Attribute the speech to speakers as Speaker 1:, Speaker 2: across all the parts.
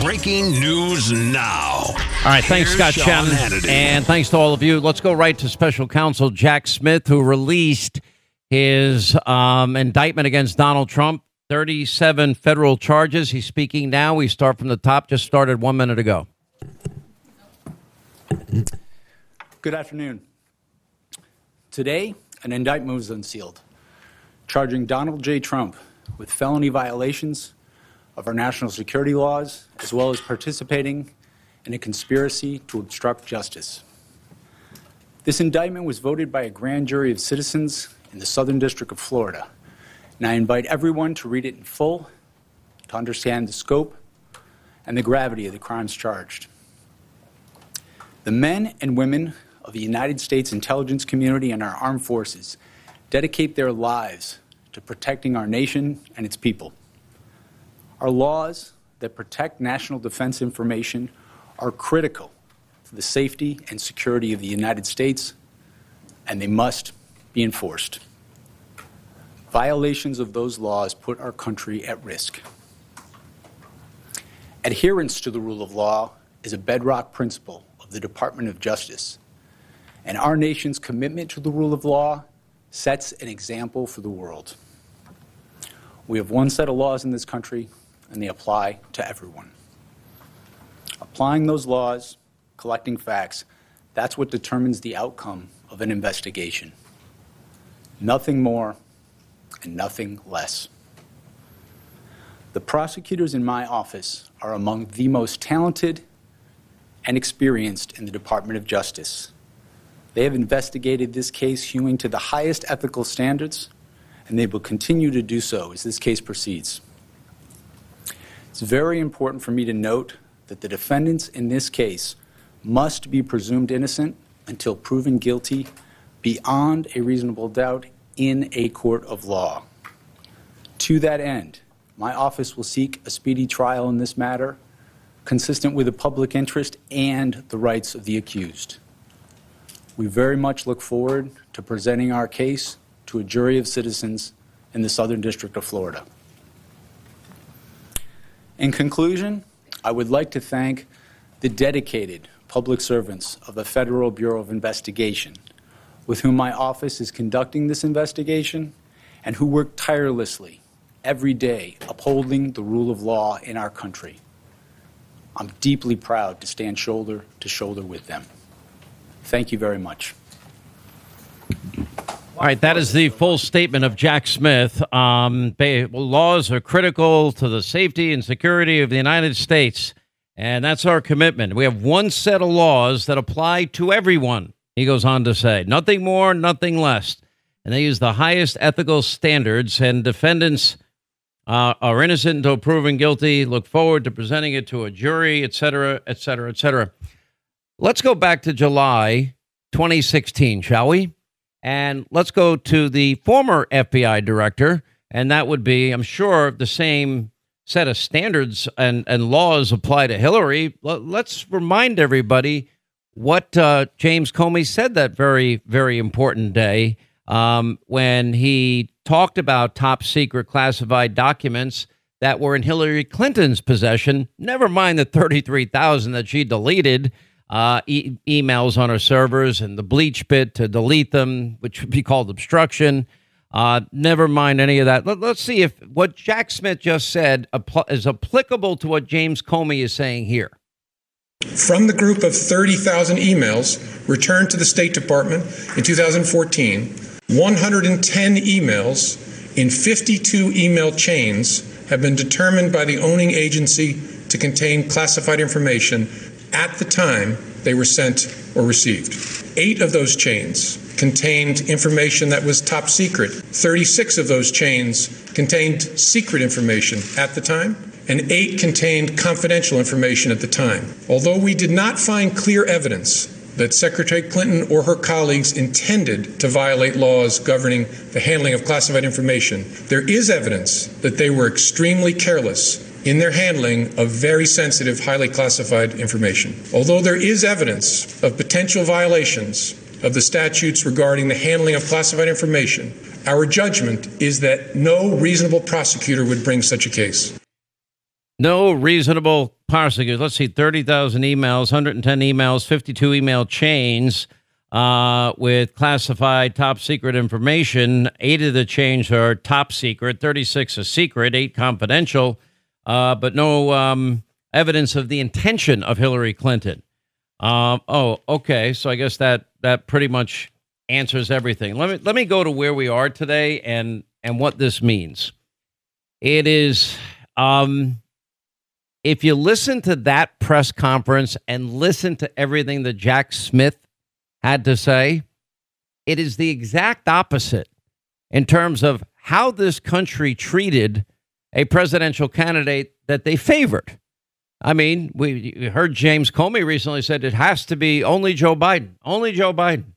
Speaker 1: breaking news now.
Speaker 2: All right, thanks,
Speaker 1: Here's
Speaker 2: Scott
Speaker 1: Sean
Speaker 2: Shannon.
Speaker 1: Hannity.
Speaker 2: And thanks to all of you. Let's go right to special counsel Jack Smith, who released his um, indictment against Donald Trump. 37 federal charges. He's speaking now. We start from the top, just started one minute ago.
Speaker 3: Good afternoon. Today, an indictment was unsealed, charging Donald J. Trump with felony violations of our national security laws, as well as participating in a conspiracy to obstruct justice. This indictment was voted by a grand jury of citizens in the Southern District of Florida, and I invite everyone to read it in full to understand the scope and the gravity of the crimes charged. The men and women of the United States intelligence community and our armed forces dedicate their lives to protecting our nation and its people. Our laws that protect national defense information are critical to the safety and security of the United States, and they must be enforced. Violations of those laws put our country at risk. Adherence to the rule of law is a bedrock principle of the Department of Justice, and our nation's commitment to the rule of law sets an example for the world. We have one set of laws in this country, and they apply to everyone. Applying those laws, collecting facts, that's what determines the outcome of an investigation. Nothing more and nothing less. The prosecutors in my office are among the most talented and experienced in the Department of Justice. They have investigated this case hewing to the highest ethical standards, and they will continue to do so as this case proceeds. It's very important for me to note that the defendants in this case must be presumed innocent until proven guilty beyond a reasonable doubt in a court of law. To that end, my office will seek a speedy trial in this matter, consistent with the public interest and the rights of the accused. We very much look forward to presenting our case to a jury of citizens in the Southern District of Florida. In conclusion, I would like to thank the dedicated public servants of the Federal Bureau of Investigation, with whom my office is conducting this investigation and who work tirelessly every day upholding the rule of law in our country. I'm deeply proud to stand shoulder to shoulder with them. Thank you very much.
Speaker 2: All right, that is the full statement of Jack Smith. Um, laws are critical to the safety and security of the United States, and that's our commitment. We have one set of laws that apply to everyone, he goes on to say. Nothing more, nothing less. And they use the highest ethical standards, and defendants uh, are innocent until proven guilty. Look forward to presenting it to a jury, et cetera, et cetera, et cetera. Let's go back to July 2016, shall we? And let's go to the former FBI director, and that would be, I'm sure, the same set of standards and, and laws apply to Hillary. Let's remind everybody what uh, James Comey said that very, very important day um, when he talked about top secret classified documents that were in Hillary Clinton's possession. Never mind the 33,000 that she deleted uh, e- emails on our servers and the BleachBit to delete them, which would be called obstruction. Uh, never mind any of that. Let, us see if what Jack Smith just said appl- is applicable to what James Comey is saying here.
Speaker 4: From the group of 30,000 emails returned to the State Department in 2014, 110 emails in 52 email chains have been determined by the owning agency to contain classified information at the time they were sent or received. Eight of those chains contained information that was top secret. 36 of those chains contained secret information at the time, and eight contained confidential information at the time. Although we did not find clear evidence that Secretary Clinton or her colleagues intended to violate laws governing the handling of classified information, there is evidence that they were extremely careless in their handling of very sensitive, highly classified information. Although there is evidence of potential violations of the statutes regarding the handling of classified information, our judgment is that no reasonable prosecutor would bring such a case.
Speaker 2: No reasonable prosecutor. Let's see, 30,000 emails, 110 emails, 52 email chains uh, with classified top secret information. Eight of the chains are top secret, 36 are secret, eight confidential, uh, but no um, evidence of the intention of Hillary Clinton. Um, oh, okay. So I guess that that pretty much answers everything. Let me let me go to where we are today and and what this means. It is um, if you listen to that press conference and listen to everything that Jack Smith had to say, it is the exact opposite in terms of how this country treated a presidential candidate that they favored. I mean, we heard James Comey recently said it has to be only Joe Biden, only Joe Biden.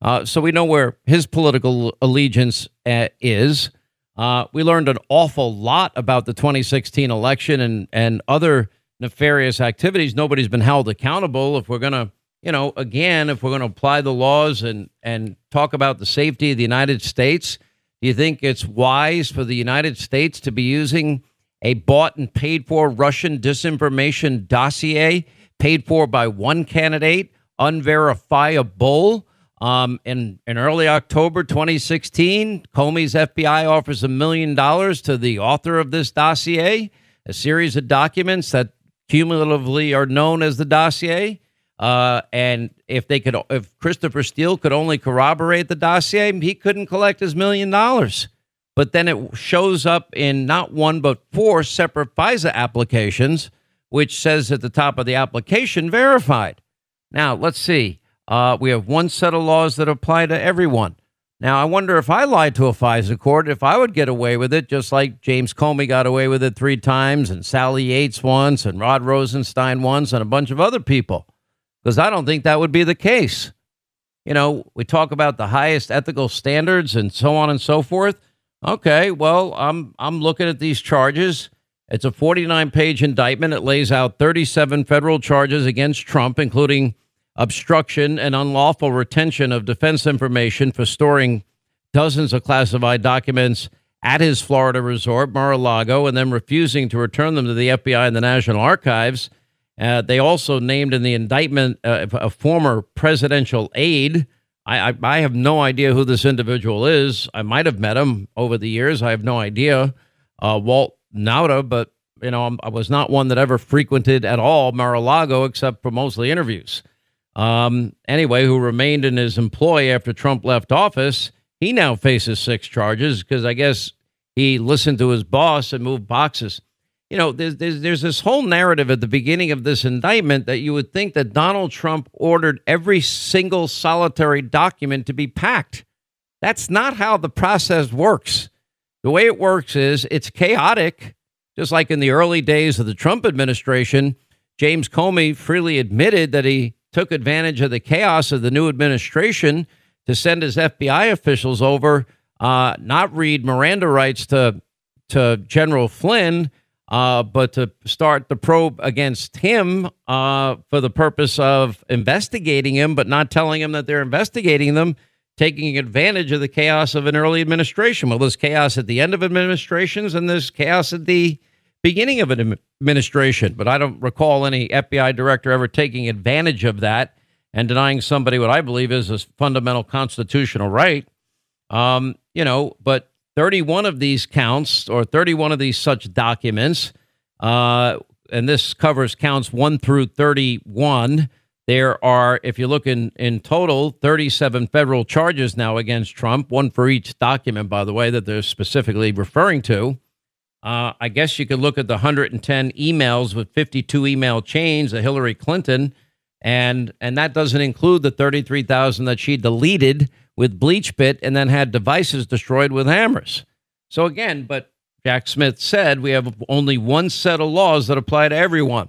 Speaker 2: Uh, so we know where his political allegiance uh, is. Uh, we learned an awful lot about the 2016 election and, and other nefarious activities. Nobody's been held accountable. If we're going to, you know, again, if we're going to apply the laws and, and talk about the safety of the United States, do you think it's wise for the United States to be using a bought and paid for Russian disinformation dossier paid for by one candidate, unverifiable? Um, in, in early October 2016, Comey's FBI offers a million dollars to the author of this dossier, a series of documents that cumulatively are known as the dossier. Uh, and if they could, if Christopher Steele could only corroborate the dossier, he couldn't collect his million dollars. But then it shows up in not one but four separate FISA applications, which says at the top of the application, verified. Now let's see. Uh, we have one set of laws that apply to everyone. Now, I wonder if I lied to a FISA court, if I would get away with it, just like James Comey got away with it three times, and Sally Yates once, and Rod Rosenstein once, and a bunch of other people, because I don't think that would be the case. You know, we talk about the highest ethical standards and so on and so forth. Okay, well, I'm I'm looking at these charges. It's a 49-page indictment. It lays out 37 federal charges against Trump, including obstruction, and unlawful retention of defense information for storing dozens of classified documents at his Florida resort, Mar a Lago, and then refusing to return them to the FBI and the National Archives. Uh, they also named in the indictment uh, a former presidential aide. I, I, I, have no idea who this individual is. I might have met him over the years. I have no idea. Uh, Walt Nauta, but you know, I was not one that ever frequented at all Mar-a-Lago except for mostly interviews. Um, anyway, who remained in his employ after Trump left office. He now faces six charges because I guess he listened to his boss and moved boxes. You know, there's, there's, there's this whole narrative at the beginning of this indictment that you would think that Donald Trump ordered every single solitary document to be packed. That's not how the process works. The way it works is it's chaotic, just like in the early days of the Trump administration. James Comey freely admitted that he took advantage of the chaos of the new administration to send his FBI officials over, uh, not read Miranda rights to to General Flynn, uh, but to start the probe against him uh, for the purpose of investigating him, but not telling him that they're investigating them, taking advantage of the chaos of an early administration. Well, there's chaos at the end of administrations, and there's chaos at the beginning of an administration, but I don't recall any FBI director ever taking advantage of that and denying somebody what I believe is a fundamental constitutional right. Um, you know, but 31 of these counts or 31 of these such documents, uh, and this covers counts 1 through 31. There are, if you look in, in total, 37 federal charges now against Trump, one for each document, by the way, that they're specifically referring to. Uh, I guess you could look at the 110 emails with 52 email chains of Hillary Clinton, and and that doesn't include the 33,000 that she deleted with BleachBit and then had devices destroyed with hammers. So again, but Jack Smith said we have only one set of laws that apply to everyone.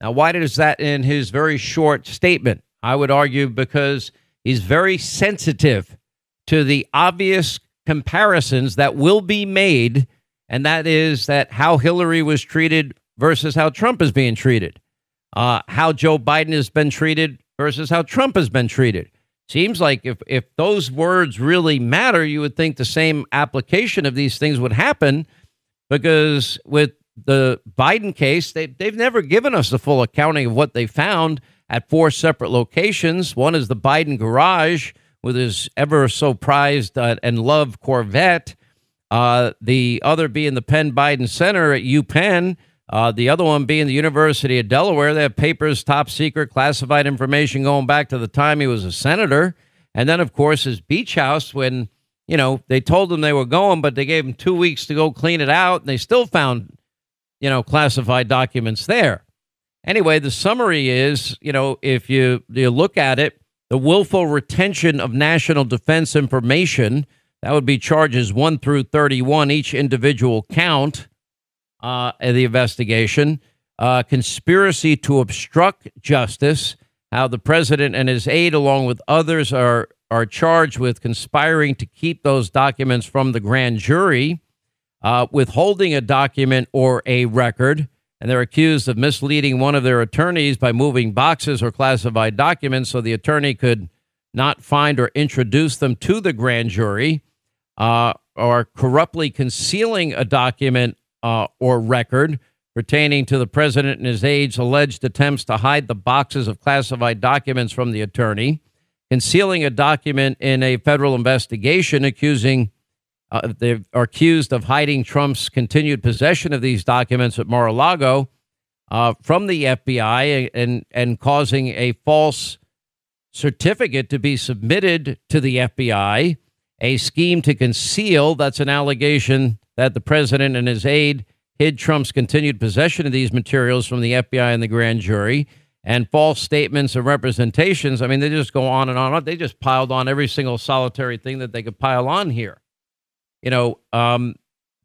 Speaker 2: Now, why does that in his very short statement? I would argue because he's very sensitive to the obvious comparisons that will be made and that is that how Hillary was treated versus how Trump is being treated, uh, how Joe Biden has been treated versus how Trump has been treated. Seems like if, if those words really matter, you would think the same application of these things would happen because with the Biden case, they, they've never given us the full accounting of what they found at four separate locations. One is the Biden garage with his ever so prized uh, and loved Corvette. Uh, the other being the Penn Biden Center at UPenn. Uh, the other one being the University of Delaware. They have papers, top secret, classified information going back to the time he was a senator. And then, of course, his beach house when, you know, they told him they were going, but they gave him two weeks to go clean it out. And they still found, you know, classified documents there. Anyway, the summary is, you know, if you, you look at it, the willful retention of national defense information, that would be charges 1 through 31, each individual count uh, the investigation. Uh, conspiracy to obstruct justice, how the president and his aide, along with others, are, are charged with conspiring to keep those documents from the grand jury, uh, withholding a document or a record, and they're accused of misleading one of their attorneys by moving boxes or classified documents so the attorney could not find or introduce them to the grand jury, uh, or corruptly concealing a document uh, or record pertaining to the president and his aides' alleged attempts to hide the boxes of classified documents from the attorney, concealing a document in a federal investigation accusing uh, they are accused of hiding Trump's continued possession of these documents at Mar-a-Lago uh, from the FBI and and causing a false certificate to be submitted to the FBI. A scheme to conceal that's an allegation that the president and his aide hid Trump's continued possession of these materials from the FBI and the grand jury and false statements and representations. I mean, they just go on and on. They just piled on every single solitary thing that they could pile on here you know, um,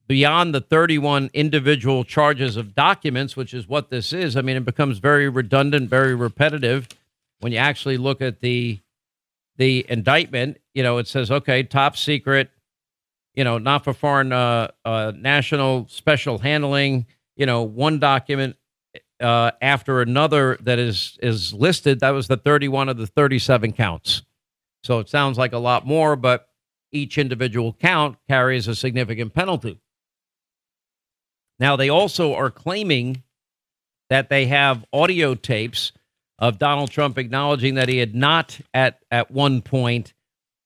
Speaker 2: beyond the 31 individual charges of documents, which is what this is, I mean, it becomes very redundant, very repetitive when you actually look at the the indictment. You know, it says, okay, top secret, you know, not for foreign uh, uh, national special handling. You know, one document uh, after another that is is listed. That was the 31 of the 37 counts. So it sounds like a lot more, but each individual count carries a significant penalty. Now, they also are claiming that they have audio tapes of Donald Trump acknowledging that he had not at, at one point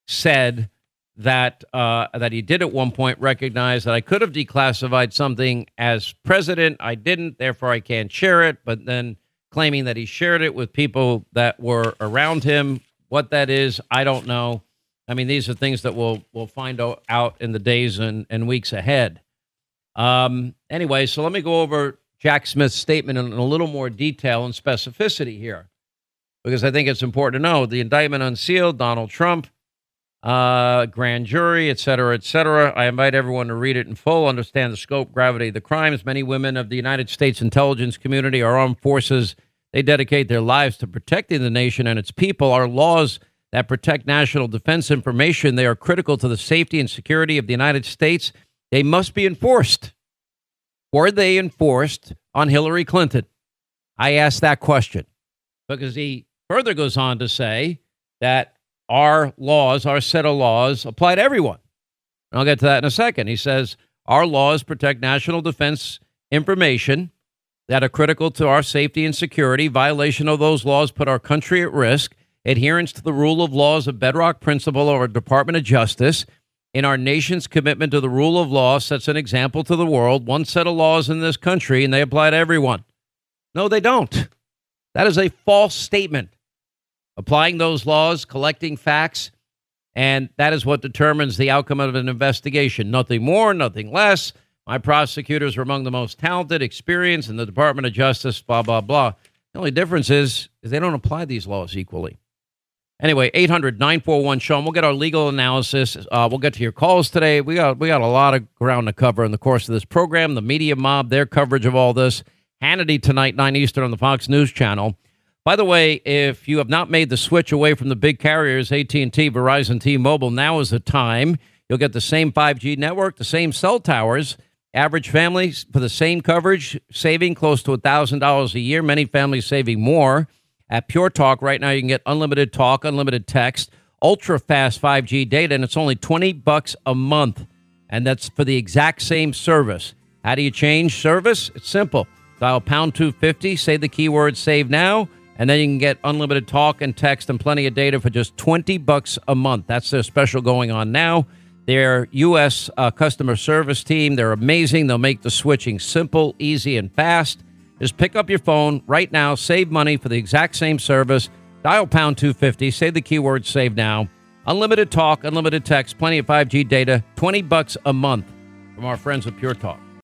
Speaker 2: said that uh, that he did at one point recognize that I could have declassified something as president. I didn't, therefore I can't share it. But then claiming that he shared it with people that were around him. What that is, I don't know. I mean, these are things that we'll we'll find out in the days and, and weeks ahead. Um, anyway, so let me go over Jack Smith's statement in a little more detail and specificity here, because I think it's important to know the indictment unsealed, Donald Trump, uh, grand jury, et cetera, et cetera. I invite everyone to read it in full, understand the scope, gravity of the crimes. Many women of the United States intelligence community, our armed forces, they dedicate their lives to protecting the nation and its people. Our laws that protect national defense information. They are critical to the safety and security of the United States. They must be enforced. Were they enforced on Hillary Clinton? I ask that question because he further goes on to say that our laws, our set of laws, apply to everyone. And I'll get to that in a second. He says our laws protect national defense information that are critical to our safety and security. Violation of those laws put our country at risk adherence to the rule of law is a bedrock principle of our Department of Justice. In our nation's commitment to the rule of law sets an example to the world. One set of laws in this country, and they apply to everyone. No, they don't. That is a false statement. Applying those laws, collecting facts, and that is what determines the outcome of an investigation. Nothing more, nothing less. My prosecutors are among the most talented, experienced in the Department of Justice, blah, blah, blah. The only difference is, is they don't apply these laws equally. Anyway, 800 941 Sean. We'll get our legal analysis. Uh, we'll get to your calls today. We got, we got a lot of ground to cover in the course of this program. The media mob, their coverage of all this. Hannity tonight, 9 Eastern on the Fox News Channel. By the way, if you have not made the switch away from the big carriers, AT&T, Verizon, T-Mobile, now is the time. You'll get the same 5G network, the same cell towers. Average families for the same coverage, saving close to $1,000 a year. Many families saving more. At Pure Talk right now, you can get unlimited talk, unlimited text, ultra fast 5G data, and it's only 20 bucks a month. And that's for the exact same service. How do you change service? It's simple. Dial pound 250, say the keyword save now, and then you can get unlimited talk and text and plenty of data for just 20 bucks a month. That's their special going on now. Their U.S. Uh, customer service team, they're amazing. They'll make the switching simple, easy, and fast. Just pick up your phone right now, save money for the exact same service. Dial pound 250, say the keyword save now. Unlimited talk, unlimited text, plenty of 5G data, 20 bucks a month from our friends at Pure Talk.